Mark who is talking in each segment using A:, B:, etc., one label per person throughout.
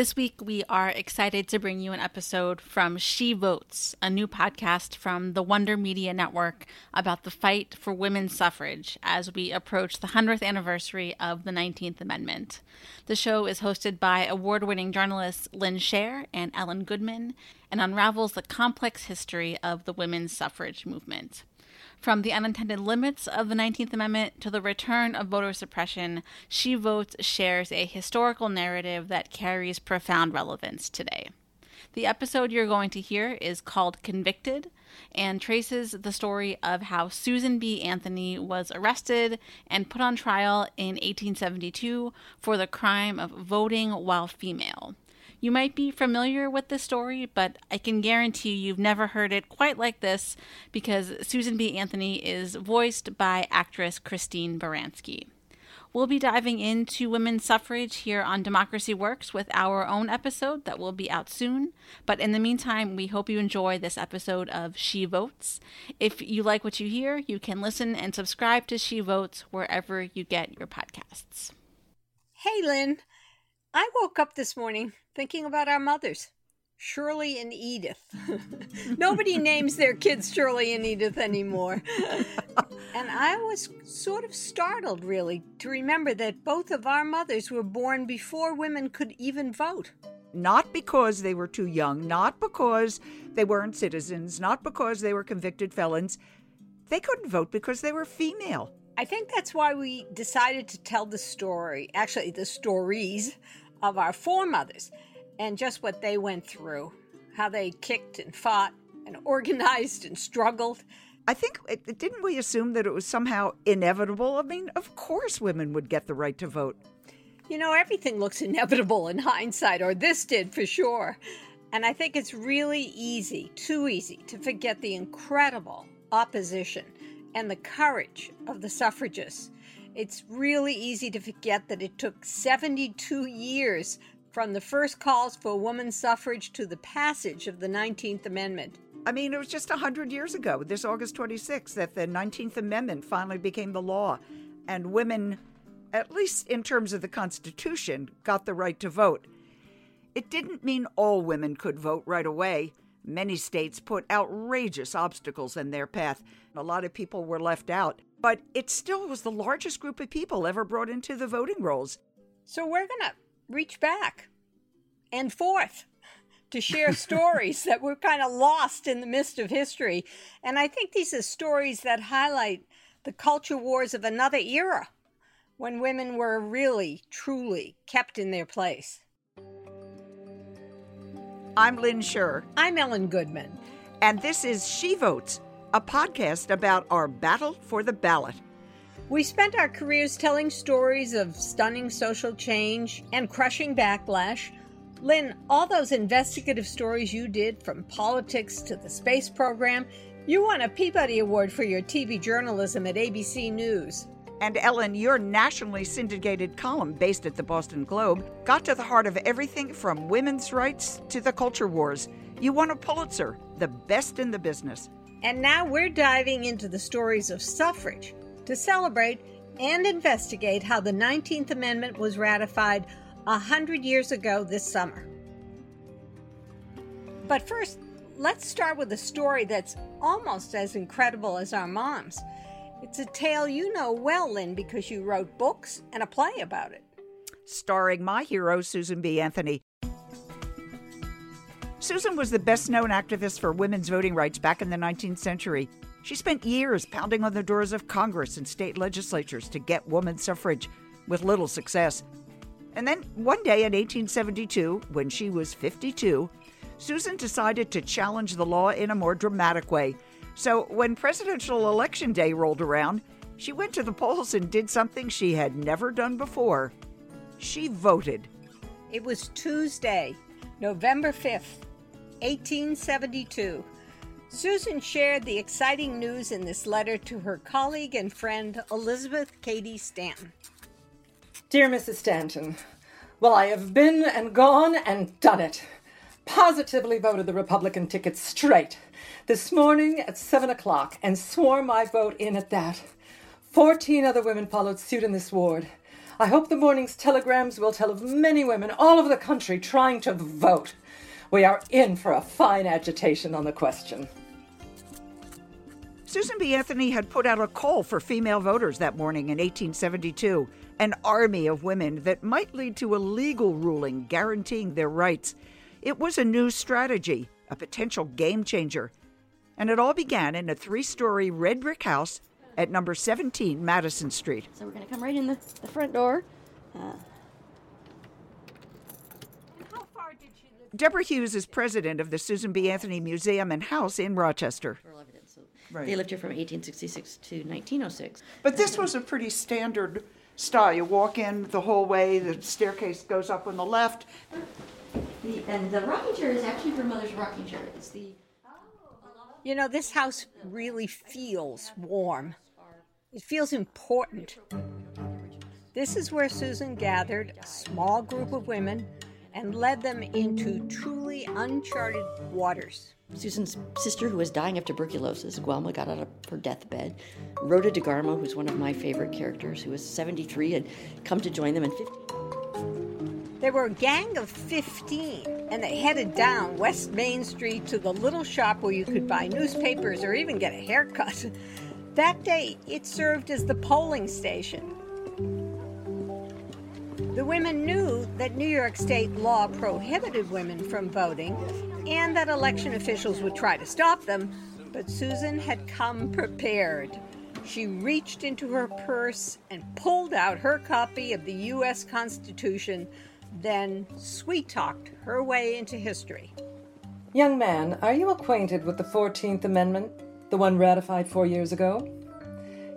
A: This week, we are excited to bring you an episode from She Votes, a new podcast from the Wonder Media Network about the fight for women's suffrage as we approach the 100th anniversary of the 19th Amendment. The show is hosted by award winning journalists Lynn Sherr and Ellen Goodman and unravels the complex history of the women's suffrage movement. From the unintended limits of the 19th Amendment to the return of voter suppression, She Votes shares a historical narrative that carries profound relevance today. The episode you're going to hear is called Convicted and traces the story of how Susan B. Anthony was arrested and put on trial in 1872 for the crime of voting while female. You might be familiar with this story, but I can guarantee you've never heard it quite like this because Susan B. Anthony is voiced by actress Christine Baranski. We'll be diving into women's suffrage here on Democracy Works with our own episode that will be out soon. But in the meantime, we hope you enjoy this episode of She Votes. If you like what you hear, you can listen and subscribe to She Votes wherever you get your podcasts.
B: Hey, Lynn. I woke up this morning thinking about our mothers, Shirley and Edith. Nobody names their kids Shirley and Edith anymore. and I was sort of startled, really, to remember that both of our mothers were born before women could even vote.
C: Not because they were too young, not because they weren't citizens, not because they were convicted felons. They couldn't vote because they were female.
B: I think that's why we decided to tell the story, actually, the stories of our foremothers and just what they went through, how they kicked and fought and organized and struggled.
C: I think, didn't we assume that it was somehow inevitable? I mean, of course women would get the right to vote.
B: You know, everything looks inevitable in hindsight, or this did for sure. And I think it's really easy, too easy, to forget the incredible opposition and the courage of the suffragists. It's really easy to forget that it took 72 years from the first calls for women's suffrage to the passage of the 19th Amendment.
C: I mean, it was just 100 years ago, this August 26th, that the 19th Amendment finally became the law, and women, at least in terms of the Constitution, got the right to vote. It didn't mean all women could vote right away. Many states put outrageous obstacles in their path. A lot of people were left out, but it still was the largest group of people ever brought into the voting rolls.
B: So we're going to reach back and forth to share stories that were kind of lost in the mist of history. And I think these are stories that highlight the culture wars of another era when women were really, truly kept in their place.
C: I'm Lynn Sherr.
B: I'm Ellen Goodman.
C: And this is She Votes, a podcast about our battle for the ballot.
B: We spent our careers telling stories of stunning social change and crushing backlash. Lynn, all those investigative stories you did from politics to the space program, you won a Peabody Award for your TV journalism at ABC News.
C: And Ellen, your nationally syndicated column based at the Boston Globe got to the heart of everything from women's rights to the culture wars. You won a Pulitzer, the best in the business.
B: And now we're diving into the stories of suffrage to celebrate and investigate how the 19th Amendment was ratified a hundred years ago this summer. But first, let's start with a story that's almost as incredible as our mom's. It's a tale you know well, Lynn, because you wrote books and a play about it.
C: Starring my hero, Susan B. Anthony. Susan was the best known activist for women's voting rights back in the 19th century. She spent years pounding on the doors of Congress and state legislatures to get women's suffrage, with little success. And then one day in 1872, when she was 52, Susan decided to challenge the law in a more dramatic way so when presidential election day rolled around, she went to the polls and did something she had never done before. She voted.
B: It was Tuesday, November 5th, 1872. Susan shared the exciting news in this letter to her colleague and friend Elizabeth Cady Stanton.
D: Dear Mrs. Stanton, well, I have been and gone and done it. Positively voted the Republican ticket straight this morning at 7 o'clock and swore my vote in at that. Fourteen other women followed suit in this ward. I hope the morning's telegrams will tell of many women all over the country trying to vote. We are in for a fine agitation on the question.
C: Susan B. Anthony had put out a call for female voters that morning in 1872, an army of women that might lead to a legal ruling guaranteeing their rights. It was a new strategy, a potential game changer. And it all began in a three story red brick house at number 17 Madison Street.
E: So we're going to come right in the, the front door. Uh,
C: Deborah Hughes is president of the Susan B. Anthony Museum and House in Rochester.
E: so They lived here from 1866 to 1906.
C: But this was a pretty standard style. You walk in the hallway, the staircase goes up on the left.
E: The, and the rocking chair is actually her mother's rocking chair. It's the
B: You know, this house really feels warm. It feels important. This is where Susan gathered a small group of women and led them into truly uncharted waters.
E: Susan's sister, who was dying of tuberculosis, Guelma, got out of her deathbed. Rhoda DeGarmo, who's one of my favorite characters, who was 73, had come to join them in 50.
B: They were a gang of 15, and they headed down West Main Street to the little shop where you could buy newspapers or even get a haircut. That day, it served as the polling station. The women knew that New York state law prohibited women from voting and that election officials would try to stop them, but Susan had come prepared. She reached into her purse and pulled out her copy of the U.S. Constitution, then sweet talked her way into history.
D: Young man, are you acquainted with the 14th Amendment, the one ratified four years ago?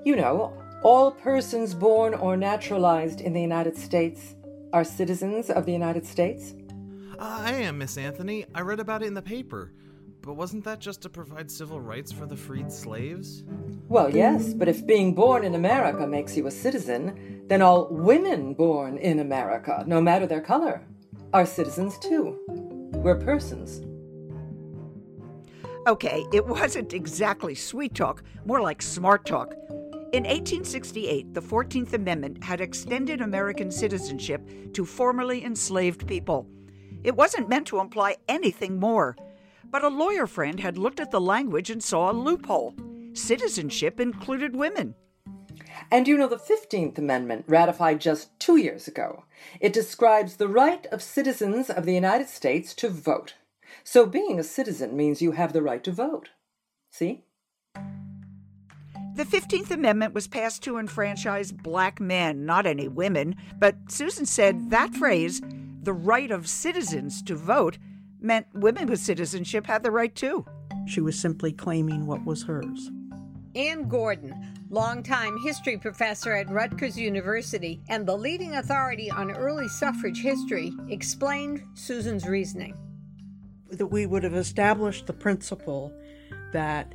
D: You know, all persons born or naturalized in the United States are citizens of the United States.
F: Uh, I am, Miss Anthony. I read about it in the paper. But wasn't that just to provide civil rights for the freed slaves?
D: Well, yes, but if being born in America makes you a citizen, then all women born in America, no matter their color, are citizens too. We're persons.
C: Okay, it wasn't exactly sweet talk, more like smart talk. In 1868, the 14th Amendment had extended American citizenship to formerly enslaved people. It wasn't meant to imply anything more. But a lawyer friend had looked at the language and saw a loophole. Citizenship included women.
D: And you know, the 15th Amendment, ratified just two years ago, it describes the right of citizens of the United States to vote. So being a citizen means you have the right to vote. See?
C: The 15th Amendment was passed to enfranchise black men, not any women, but Susan said that phrase, the right of citizens to vote, meant women with citizenship had the right too.
G: She was simply claiming what was hers.
B: Ann Gordon, longtime history professor at Rutgers University and the leading authority on early suffrage history, explained Susan's reasoning.
G: That we would have established the principle that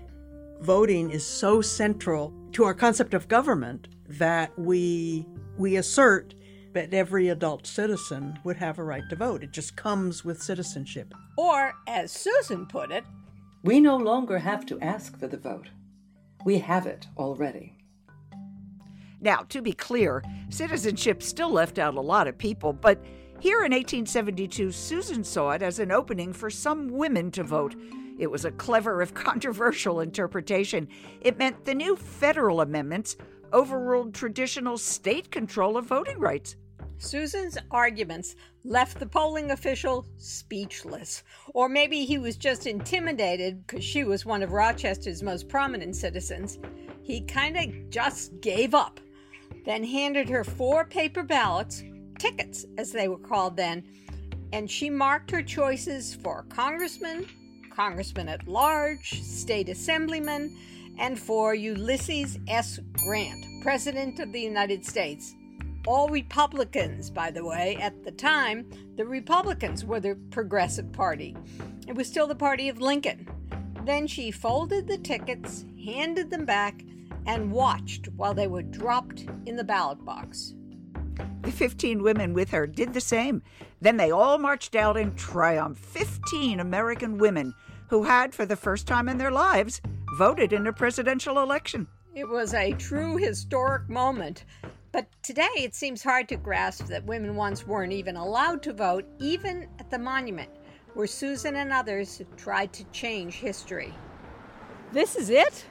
G: voting is so central to our concept of government that we we assert that every adult citizen would have a right to vote. It just comes with citizenship.
B: Or, as Susan put it,
D: we no longer have to ask for the vote. We have it already.
C: Now, to be clear, citizenship still left out a lot of people, but here in 1872, Susan saw it as an opening for some women to vote it was a clever, if controversial, interpretation. It meant the new federal amendments overruled traditional state control of voting rights.
B: Susan's arguments left the polling official speechless. Or maybe he was just intimidated because she was one of Rochester's most prominent citizens. He kind of just gave up, then handed her four paper ballots, tickets as they were called then, and she marked her choices for congressman, congressman at large, state assemblyman, and for Ulysses S. Grant, President of the United States. All Republicans, by the way, at the time, the Republicans were the Progressive Party. It was still the party of Lincoln. Then she folded the tickets, handed them back, and watched while they were dropped in the ballot box.
C: The 15 women with her did the same. Then they all marched out in triumph. 15 American women who had, for the first time in their lives, voted in a presidential election.
B: It was a true historic moment. But today it seems hard to grasp that women once weren't even allowed to vote, even at the monument, where Susan and others tried to change history. This is it.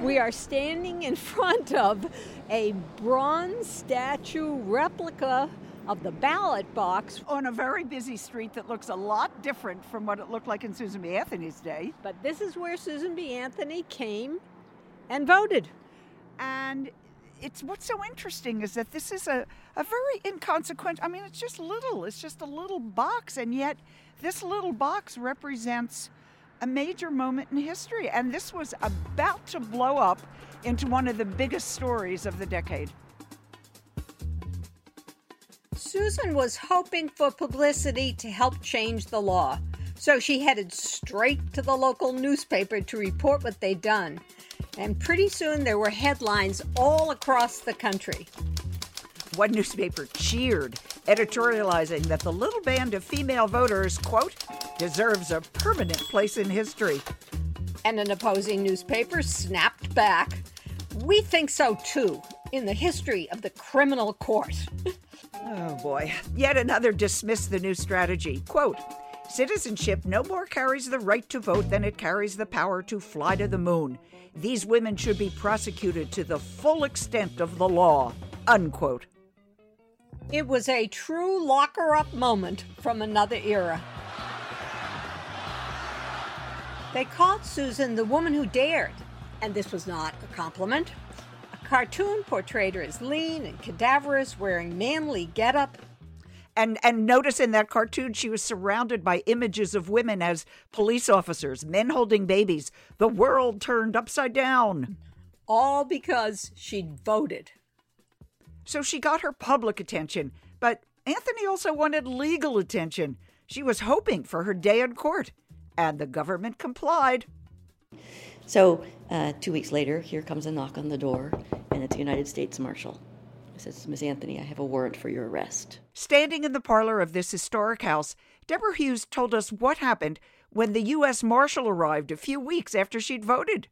B: We are standing in front of a bronze statue replica of the ballot box
C: on a very busy street that looks a lot different from what it looked like in Susan B. Anthony's day.
B: But this is where Susan B. Anthony came and voted.
C: And it's what's so interesting is that this is a, a very inconsequential, I mean, it's just little, it's just a little box, and yet this little box represents a major moment in history. And this was about to blow up into one of the biggest stories of the decade.
B: Susan was hoping for publicity to help change the law, so she headed straight to the local newspaper to report what they'd done. And pretty soon there were headlines all across the country.
C: One newspaper cheered, editorializing that the little band of female voters, quote, deserves a permanent place in history.
B: And an opposing newspaper snapped back. We think so too, in the history of the criminal court.
C: oh boy. Yet another dismissed the new strategy. Quote, Citizenship no more carries the right to vote than it carries the power to fly to the moon. These women should be prosecuted to the full extent of the law. Unquote.
B: It was a true locker up moment from another era. They called Susan the woman who dared, and this was not a compliment. A cartoon portrayed her as lean and cadaverous, wearing manly getup.
C: And and notice in that cartoon she was surrounded by images of women as police officers, men holding babies. The world turned upside down.
B: All because she'd voted.
C: So she got her public attention, but Anthony also wanted legal attention. She was hoping for her day in court and the government complied.
E: So, uh, two weeks later, here comes a knock on the door, and it's a United States Marshal. He says, Miss Anthony, I have a warrant for your arrest.
C: Standing in the parlor of this historic house, Deborah Hughes told us what happened when the U.S. Marshal arrived a few weeks after she'd voted.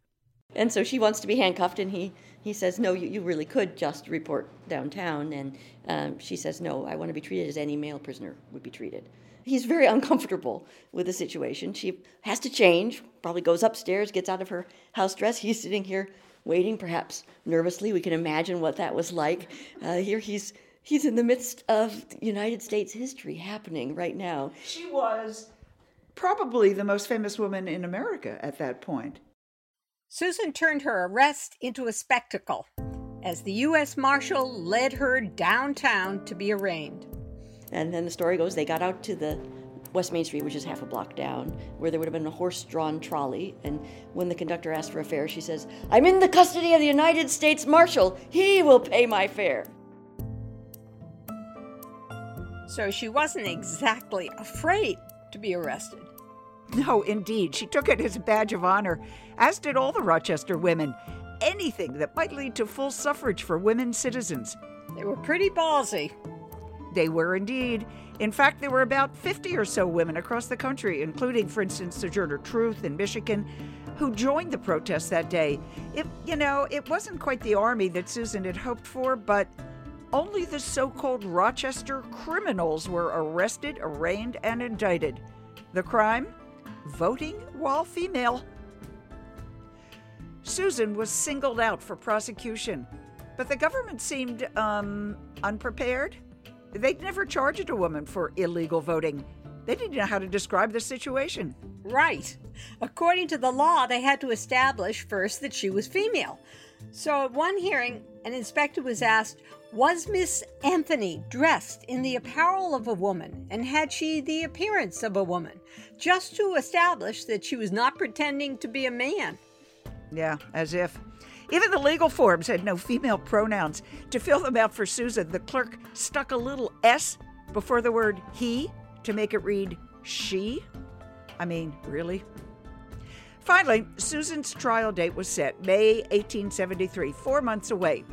E: And so she wants to be handcuffed, and he, he says, No, you, you really could just report downtown. And um, she says, No, I want to be treated as any male prisoner would be treated. He's very uncomfortable with the situation. She has to change, probably goes upstairs, gets out of her house dress. He's sitting here waiting, perhaps nervously. We can imagine what that was like. Uh, here he's he's in the midst of United States history happening right now.
C: She was probably the most famous woman in America at that point.
B: Susan turned her arrest into a spectacle as the U.S. Marshal led her downtown to be arraigned.
E: And then the story goes they got out to the West Main Street, which is half a block down, where there would have been a horse drawn trolley. And when the conductor asked for a fare, she says, I'm in the custody of the United States Marshal. He will pay my fare.
B: So she wasn't exactly afraid to be arrested.
C: No, indeed. She took it as a badge of honor, as did all the Rochester women. Anything that might lead to full suffrage for women citizens.
B: They were pretty ballsy.
C: They were indeed. In fact, there were about 50 or so women across the country, including, for instance, Sojourner Truth in Michigan, who joined the protest that day. It, you know, it wasn't quite the army that Susan had hoped for, but only the so called Rochester criminals were arrested, arraigned, and indicted. The crime? Voting while female. Susan was singled out for prosecution, but the government seemed, um, unprepared. They'd never charged a woman for illegal voting. They didn't know how to describe the situation.
B: Right. According to the law, they had to establish first that she was female. So at one hearing, an inspector was asked, Was Miss Anthony dressed in the apparel of a woman, and had she the appearance of a woman? Just to establish that she was not pretending to be a man.
C: Yeah, as if. Even the legal forms had no female pronouns. To fill them out for Susan, the clerk stuck a little S before the word he to make it read she. I mean, really? Finally, Susan's trial date was set, May 1873, four months away.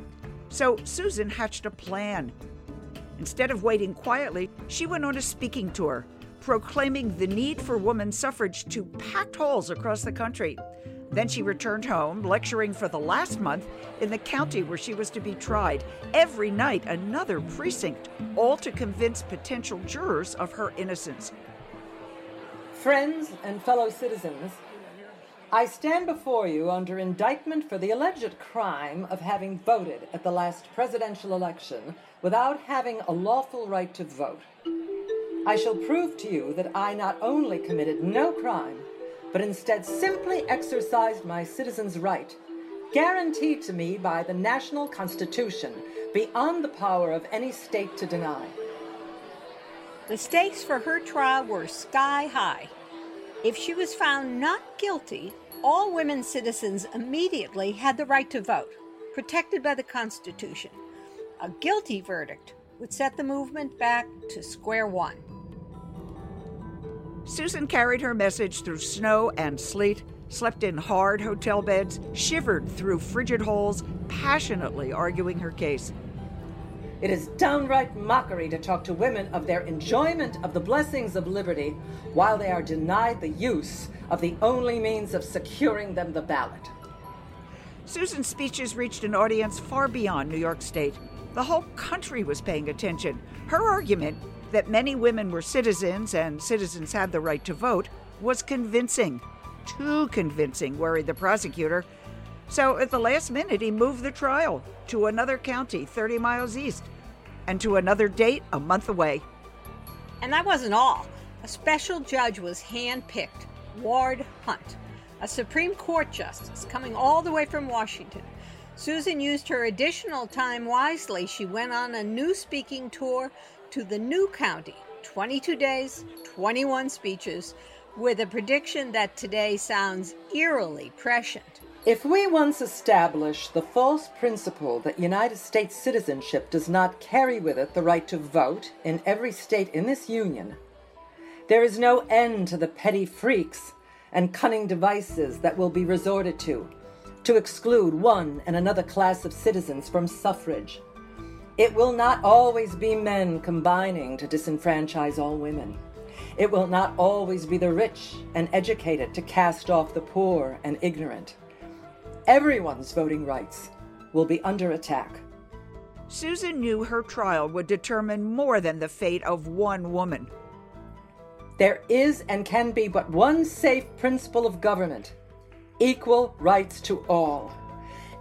C: So Susan hatched a plan. Instead of waiting quietly, she went on a speaking tour, proclaiming the need for woman suffrage to packed halls across the country. Then she returned home, lecturing for the last month in the county where she was to be tried. Every night, another precinct, all to convince potential jurors of her innocence.
D: Friends and fellow citizens, I stand before you under indictment for the alleged crime of having voted at the last presidential election without having a lawful right to vote. I shall prove to you that I not only committed no crime, but instead simply exercised my citizen's right, guaranteed to me by the national constitution, beyond the power of any state to deny.
B: The stakes for her trial were sky high. If she was found not guilty, all women citizens immediately had the right to vote, protected by the Constitution. A guilty verdict would set the movement back to square one.
C: Susan carried her message through snow and sleet, slept in hard hotel beds, shivered through frigid holes, passionately arguing her case.
D: It is downright mockery to talk to women of their enjoyment of the blessings of liberty while they are denied the use of the only means of securing them the ballot.
C: Susan's speeches reached an audience far beyond New York State. The whole country was paying attention. Her argument that many women were citizens and citizens had the right to vote was convincing. Too convincing, worried the prosecutor. So at the last minute, he moved the trial to another county 30 miles east and to another date a month away.
B: And that wasn't all. A special judge was handpicked, Ward Hunt, a Supreme Court justice coming all the way from Washington. Susan used her additional time wisely. She went on a new speaking tour to the new county 22 days, 21 speeches, with a prediction that today sounds eerily prescient.
D: If we once establish the false principle that United States citizenship does not carry with it the right to vote in every state in this Union, there is no end to the petty freaks and cunning devices that will be resorted to to exclude one and another class of citizens from suffrage. It will not always be men combining to disenfranchise all women. It will not always be the rich and educated to cast off the poor and ignorant. Everyone's voting rights will be under attack.
C: Susan knew her trial would determine more than the fate of one woman.
D: There is and can be but one safe principle of government equal rights to all.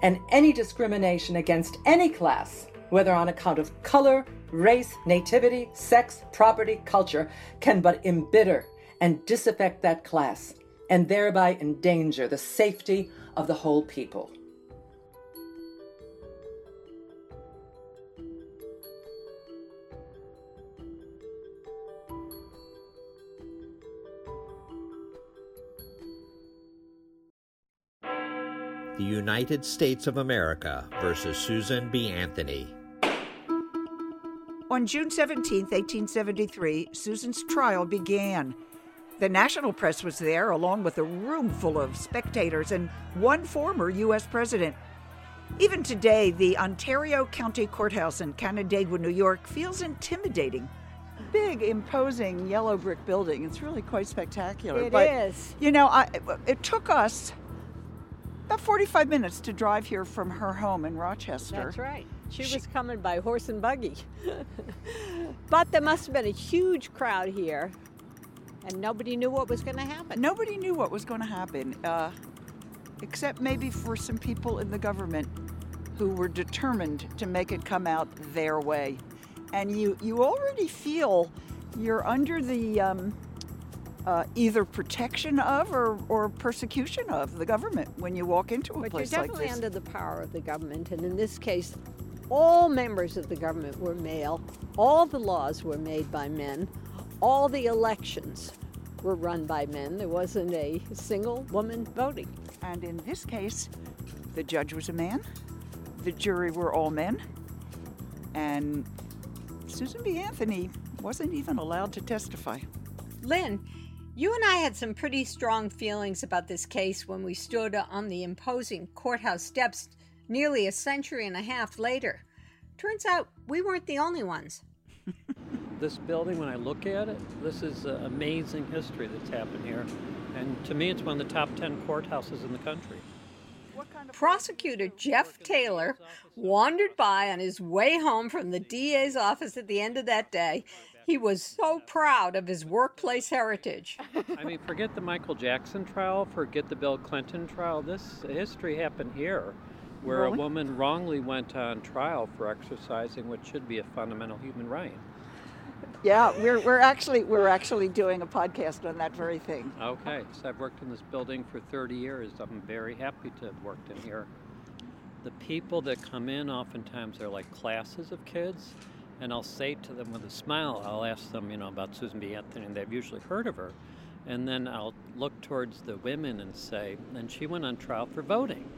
D: And any discrimination against any class, whether on account of color, race, nativity, sex, property, culture, can but embitter and disaffect that class, and thereby endanger the safety of the whole people.
H: The United States of America versus Susan B. Anthony.
C: On June 17, 1873, Susan's trial began. The national press was there, along with a room full of spectators and one former U.S. president. Even today, the Ontario County Courthouse in Canandaigua, New York, feels intimidating.
I: Big, imposing yellow brick building. It's really quite spectacular.
B: It
I: but,
B: is.
I: You know, I, it took us about 45 minutes to drive here from her home in Rochester.
B: That's right. She, was coming by horse and buggy. but there must have been a huge crowd here, and nobody knew what was going to happen.
I: Nobody knew what was going to happen, uh, except maybe for some people in the government who were determined to make it come out their way. And you, you already feel you're under the um, uh, either protection of or, or persecution of the government when you walk into a
B: But you're definitely under the power of the government, and in this case, all members of the government were male, all the laws were made by men, all the elections were run by men. There wasn't a single woman voting.
I: And in this case, the judge was a man, the jury were all men, and Susan B. Anthony wasn't even allowed to testify.
B: Lynn, you and I had some pretty strong feelings about this case when we stood on the imposing courthouse steps nearly a century and a half later. Turns out we weren't the only ones.
J: this building, when I look at it, this is uh, amazing history that's happened here. And to me, it's one of the top 10 courthouses in the country.
B: Prosecutor Jeff Taylor wandered by on his way home from the DA's office at the end of that day. He was so proud of his workplace heritage.
J: I mean, forget the Michael Jackson trial, forget the Bill Clinton trial. This history happened here, where
I: Really?
J: a woman wrongly went on trial for exercising what should be a fundamental human right.
I: Yeah, we're, we're actually we're actually doing a podcast on that very thing.
J: Okay, so I've worked in this building for 30 years. I'm very happy to have worked in here. The people that come in oftentimes are like classes of kids, and I'll say to them with a smile, I'll ask them, you know, about Susan B. Anthony, and they've usually heard of her. And then I'll look towards the women and say, and she went on trial for voting.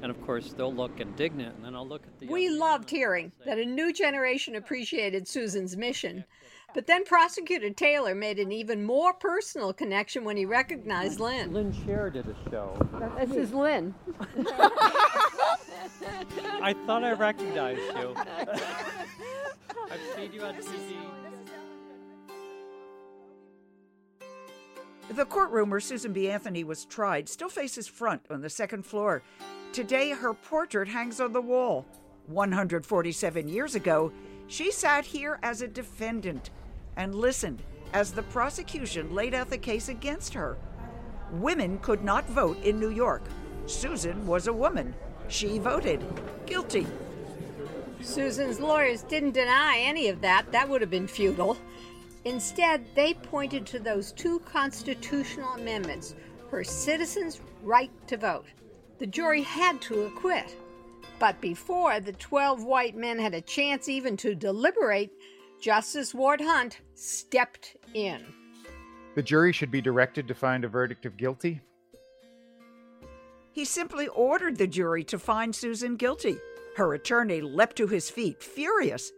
J: And of course, they'll look indignant, and then I'll look at the.
B: We loved hearing that a new generation appreciated Susan's mission. But then Prosecutor Taylor made an even more personal connection when he recognized Lynn.
J: Lynn Sherr did a show.
B: This is Lynn.
J: I thought I recognized you. I've you.
C: The courtroom where Susan B. Anthony was tried still faces front on the second floor. Today, her portrait hangs on the wall. 147 years ago, she sat here as a defendant and listened as the prosecution laid out the case against her. Women could not vote in New York. Susan was a woman. She voted guilty.
B: Susan's lawyers didn't deny any of that. That would have been futile. Instead, they pointed to those two constitutional amendments her citizens' right to vote. The jury had to acquit. But before the 12 white men had a chance even to deliberate, Justice Ward Hunt stepped in.
K: The jury should be directed to find a verdict of guilty.
C: He simply ordered the jury to find Susan guilty. Her attorney leapt to his feet, furious.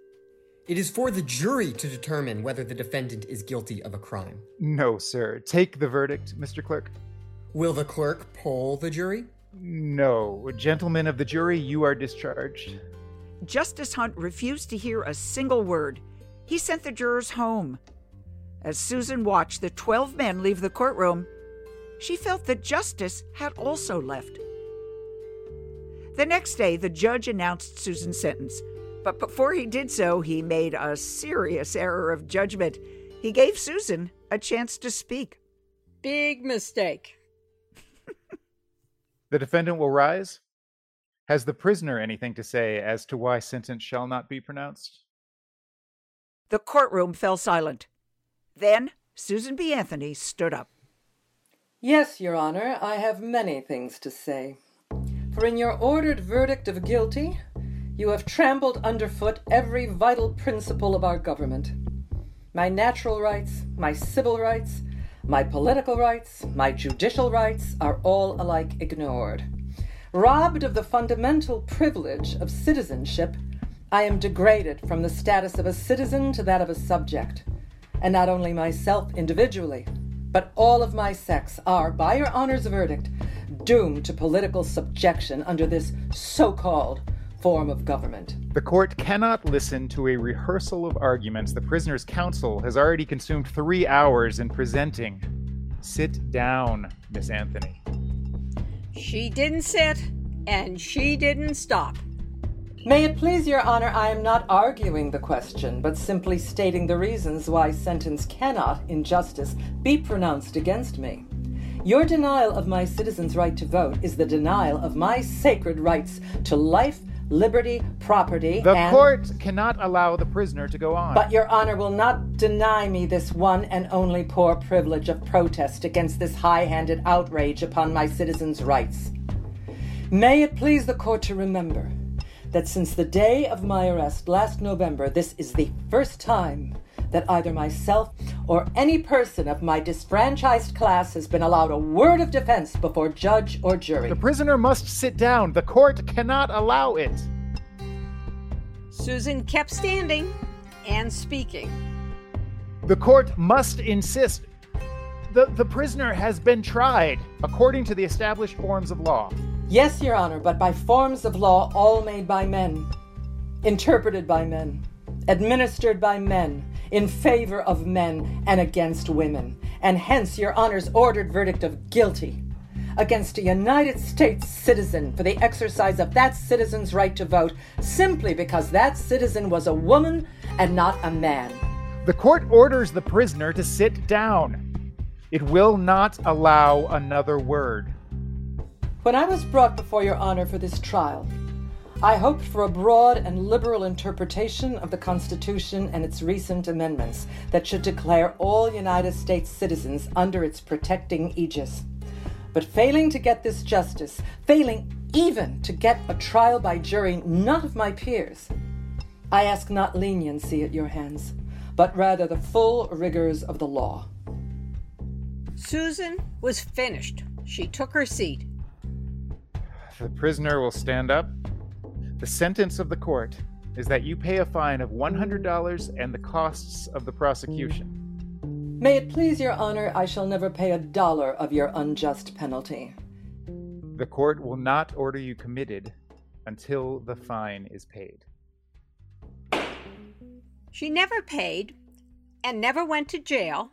L: It is for the jury to determine whether the defendant is guilty of a crime.
K: No, sir. Take the verdict, Mr. Clerk.
L: Will the clerk poll the jury?
K: No. Gentlemen of the jury, you are discharged.
C: Justice Hunt refused to hear a single word. He sent the jurors home. As Susan watched the 12 men leave the courtroom, she felt that justice had also left. The next day, the judge announced Susan's sentence. But before he did so, he made a serious error of judgment. He gave Susan a chance to speak.
B: Big mistake.
K: The defendant will rise. Has the prisoner anything to say as to why sentence shall not be pronounced?
C: The courtroom fell silent. Then Susan B. Anthony stood up.
D: Yes, Your Honor, I have many things to say. For in your ordered verdict of guilty, you have trampled underfoot every vital principle of our government. My natural rights, my civil rights, my political rights, my judicial rights are all alike ignored. Robbed of the fundamental privilege of citizenship, I am degraded from the status of a citizen to that of a subject. And not only myself individually, but all of my sex are, by your Honor's verdict, doomed to political subjection under this so called form of government.
K: The court cannot listen to a rehearsal of arguments the prisoner's counsel has already consumed three hours in presenting. Sit down, Miss Anthony.
B: She didn't sit, and she didn't stop.
D: May it please your honor, I am not arguing the question, but simply stating the reasons why sentence cannot, in justice, be pronounced against me. Your denial of my citizens' right to vote is the denial of my sacred rights to life, liberty, property,
K: The
D: and...
K: court cannot allow the prisoner to go on.
D: But your honor will not deny me this one and only poor privilege of protest against this high handed outrage upon my citizens' rights. May it please the court to remember that since the day of my arrest last November, this is the first time that either myself or any person of my disfranchised class has been allowed a word of defense before judge or jury.
K: The prisoner must sit down. The court cannot allow it.
B: Susan kept standing and speaking.
K: The court must insist. The, the prisoner has been tried according to the established forms of law.
D: Yes, Your Honor, but by forms of law all made by men, interpreted by men, administered by men, in favor of men and against women, and hence your Honor's ordered verdict of guilty against a United States citizen for the exercise of that citizen's right to vote simply because that citizen was a woman and not a man.
K: The court orders the prisoner to sit down. It will not allow another word.
D: When I was brought before your honor for this trial, I hoped for a broad and liberal interpretation of the Constitution and its recent amendments that should declare all United States citizens under its protecting aegis. But failing to get this justice, failing even to get a trial by jury not of my peers, I ask not leniency at your hands, but rather the full rigors of the law.
B: Susan was finished. She took her seat.
K: The prisoner will stand up. The sentence of the court is that you pay a fine of $100 and the costs of the prosecution.
D: May it please your honor, I shall never pay a dollar of your unjust penalty.
K: The court will not order you committed until the fine is paid.
B: She never paid and never went to jail,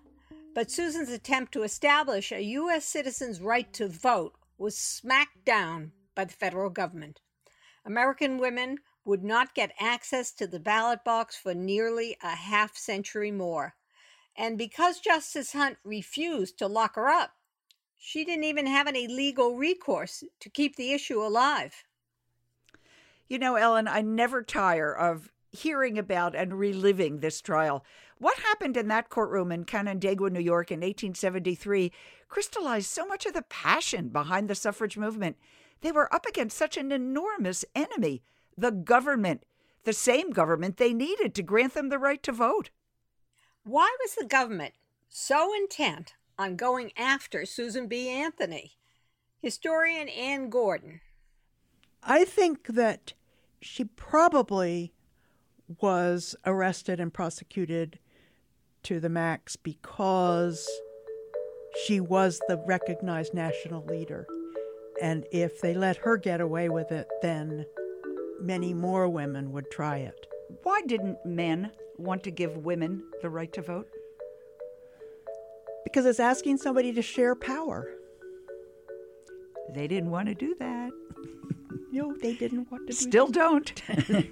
B: but Susan's attempt to establish a U.S. citizen's right to vote was smacked down by the federal government. American women would not get access to the ballot box for nearly a half century more. And because Justice Hunt refused to lock her up, she didn't even have any legal recourse to keep the issue alive.
C: You know, Ellen, I never tire of hearing about and reliving this trial. What happened in that courtroom in Canandaigua, New York in 1873 crystallized so much of the passion behind the suffrage movement. They were up against such an enormous enemy, the government, the same government they needed to grant them the right to vote.
B: Why was the government so intent on going after Susan B. Anthony? Historian Ann Gordon.
G: I think that she probably was arrested and prosecuted to the max because she was the recognized national leader. And if they let her get away with it, then many more women would try it.
C: Why didn't men want to give women the right to vote?
G: Because it's asking somebody to share power.
C: They didn't want to do that.
G: no, they didn't want to do
C: Still don't.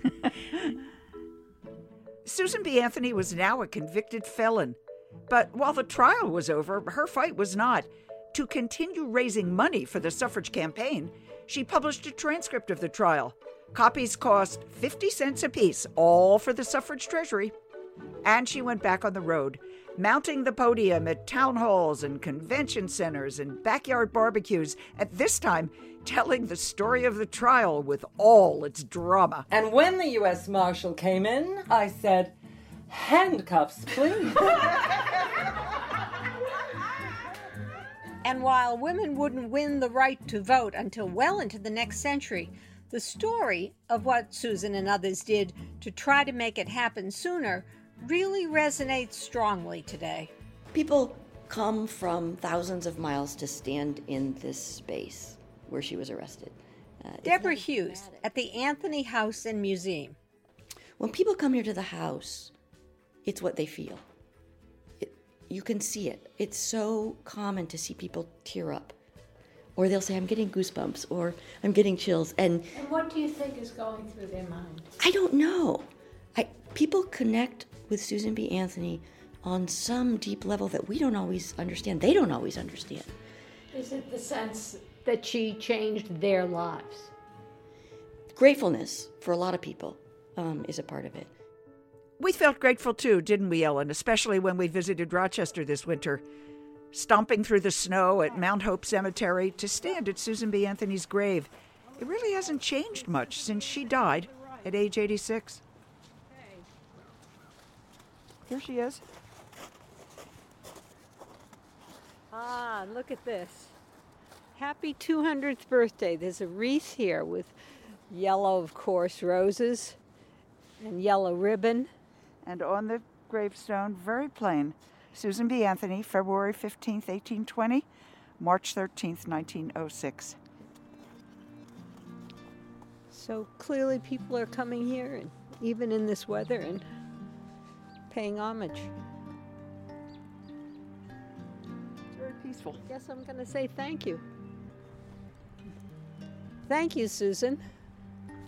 C: Susan B. Anthony was now a convicted felon. But while the trial was over, her fight was not. To continue raising money for the suffrage campaign, she published a transcript of the trial. Copies cost 50 cents apiece, all for the suffrage treasury. And she went back on the road, mounting the podium at town halls and convention centers and backyard barbecues, at this time telling the story of the trial with all its drama.
D: And when the U.S. Marshal came in, I said, Handcuffs, please.
B: and while women wouldn't win the right to vote until well into the next century, the story of what Susan and others did to try to make it happen sooner really resonates strongly today.
E: People come from thousands of miles to stand in this space where she was arrested.
B: Uh, Deborah Hughes at the Anthony House and Museum.
E: When people come here to the house, it's what they feel. You can see it. It's so common to see people tear up. Or they'll say, I'm getting goosebumps, or I'm getting chills. And,
M: and what do you think is going through their mind?
E: I don't know. I, people connect with Susan B. Anthony on some deep level that we don't always understand. They don't always understand.
M: Is it the sense that she changed their lives?
E: Gratefulness for a lot of people um, is a part of it.
C: We felt grateful too, didn't we, Ellen? Especially when we visited Rochester this winter, stomping through the snow at Mount Hope Cemetery to stand at Susan B. Anthony's grave. It really hasn't changed much since she died at age 86. Here she is.
B: Ah, look at this. Happy 200th birthday. There's a wreath here with yellow, of course, roses and yellow ribbon.
C: And on the gravestone, very plain, Susan B. Anthony, February 15th, 1820, March 13th, 1906.
B: So clearly people are coming here, and even in this weather, and paying homage.
I: It's very peaceful.
B: Guess I'm going to say thank you. Thank you, Susan.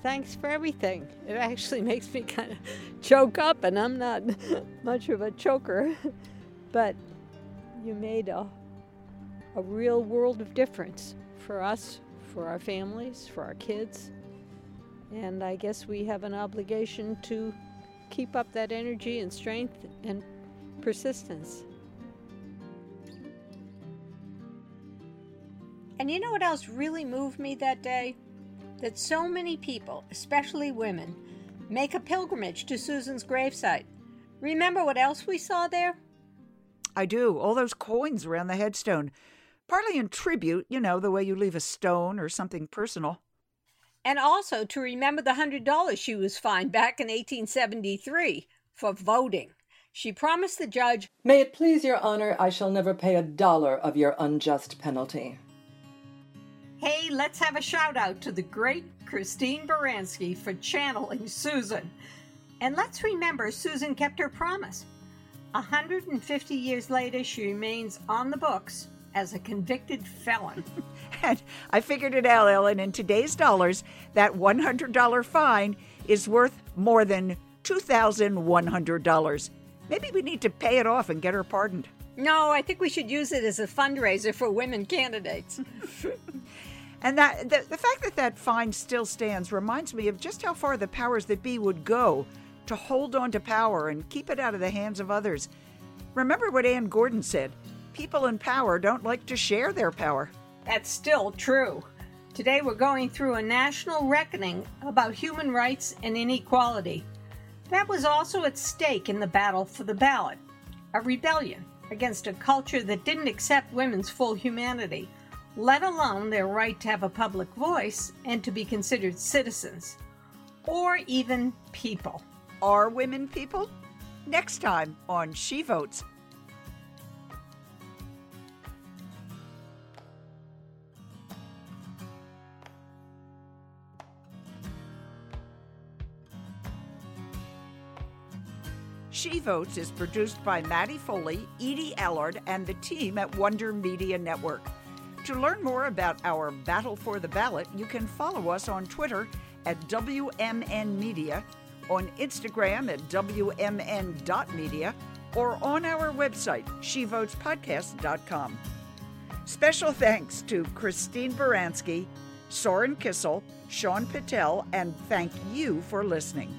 B: Thanks for everything. It actually makes me kind of choke up, and I'm not much of a choker, but you made a, a real world of difference for us, for our families, for our kids. And I guess we have an obligation to keep up that energy and strength and persistence. And you know what else really moved me that day? That so many people, especially women, make a pilgrimage to Susan's gravesite. Remember what else we saw there?
C: I do. All those coins around the headstone. Partly in tribute, you know, the way you leave a stone or something personal.
B: And also to remember the $100 she was fined back in 1873 for voting. She promised the judge,
D: May it please your honor, I shall never pay a dollar of your unjust penalty.
B: Hey, let's have a shout out to the great Christine Baranski for channeling Susan. And let's remember Susan kept her promise. 150 years later, she remains on the books as a convicted felon.
C: and I figured it out, Ellen. In today's dollars, that $100 fine is worth more than $2,100. Maybe we need to pay it off and get her pardoned.
B: No, I think we should use it as a fundraiser for women candidates.
C: and that the, the fact that that fine still stands reminds me of just how far the powers that be would go to hold on to power and keep it out of the hands of others. Remember what Ann Gordon said people in power don't like to share their power.
B: That's still true. Today we're going through a national reckoning about human rights and inequality. That was also at stake in the battle for the ballot a rebellion against a culture that didn't accept women's full humanity, let alone their right to have a public voice and to be considered citizens, or even people.
C: Are women people? Next time on She Votes. She Votes is produced by Maddie Foley, Edie Ellard, and the team at Wonder Media Network. To learn more about our Battle for the Ballot, you can follow us on Twitter at WMN Media, on Instagram at WMN.media, or on our website, SheVotesPodcast.com. Special thanks to Christine Baranski, Soren Kissel, Sean Patel, and thank you for listening.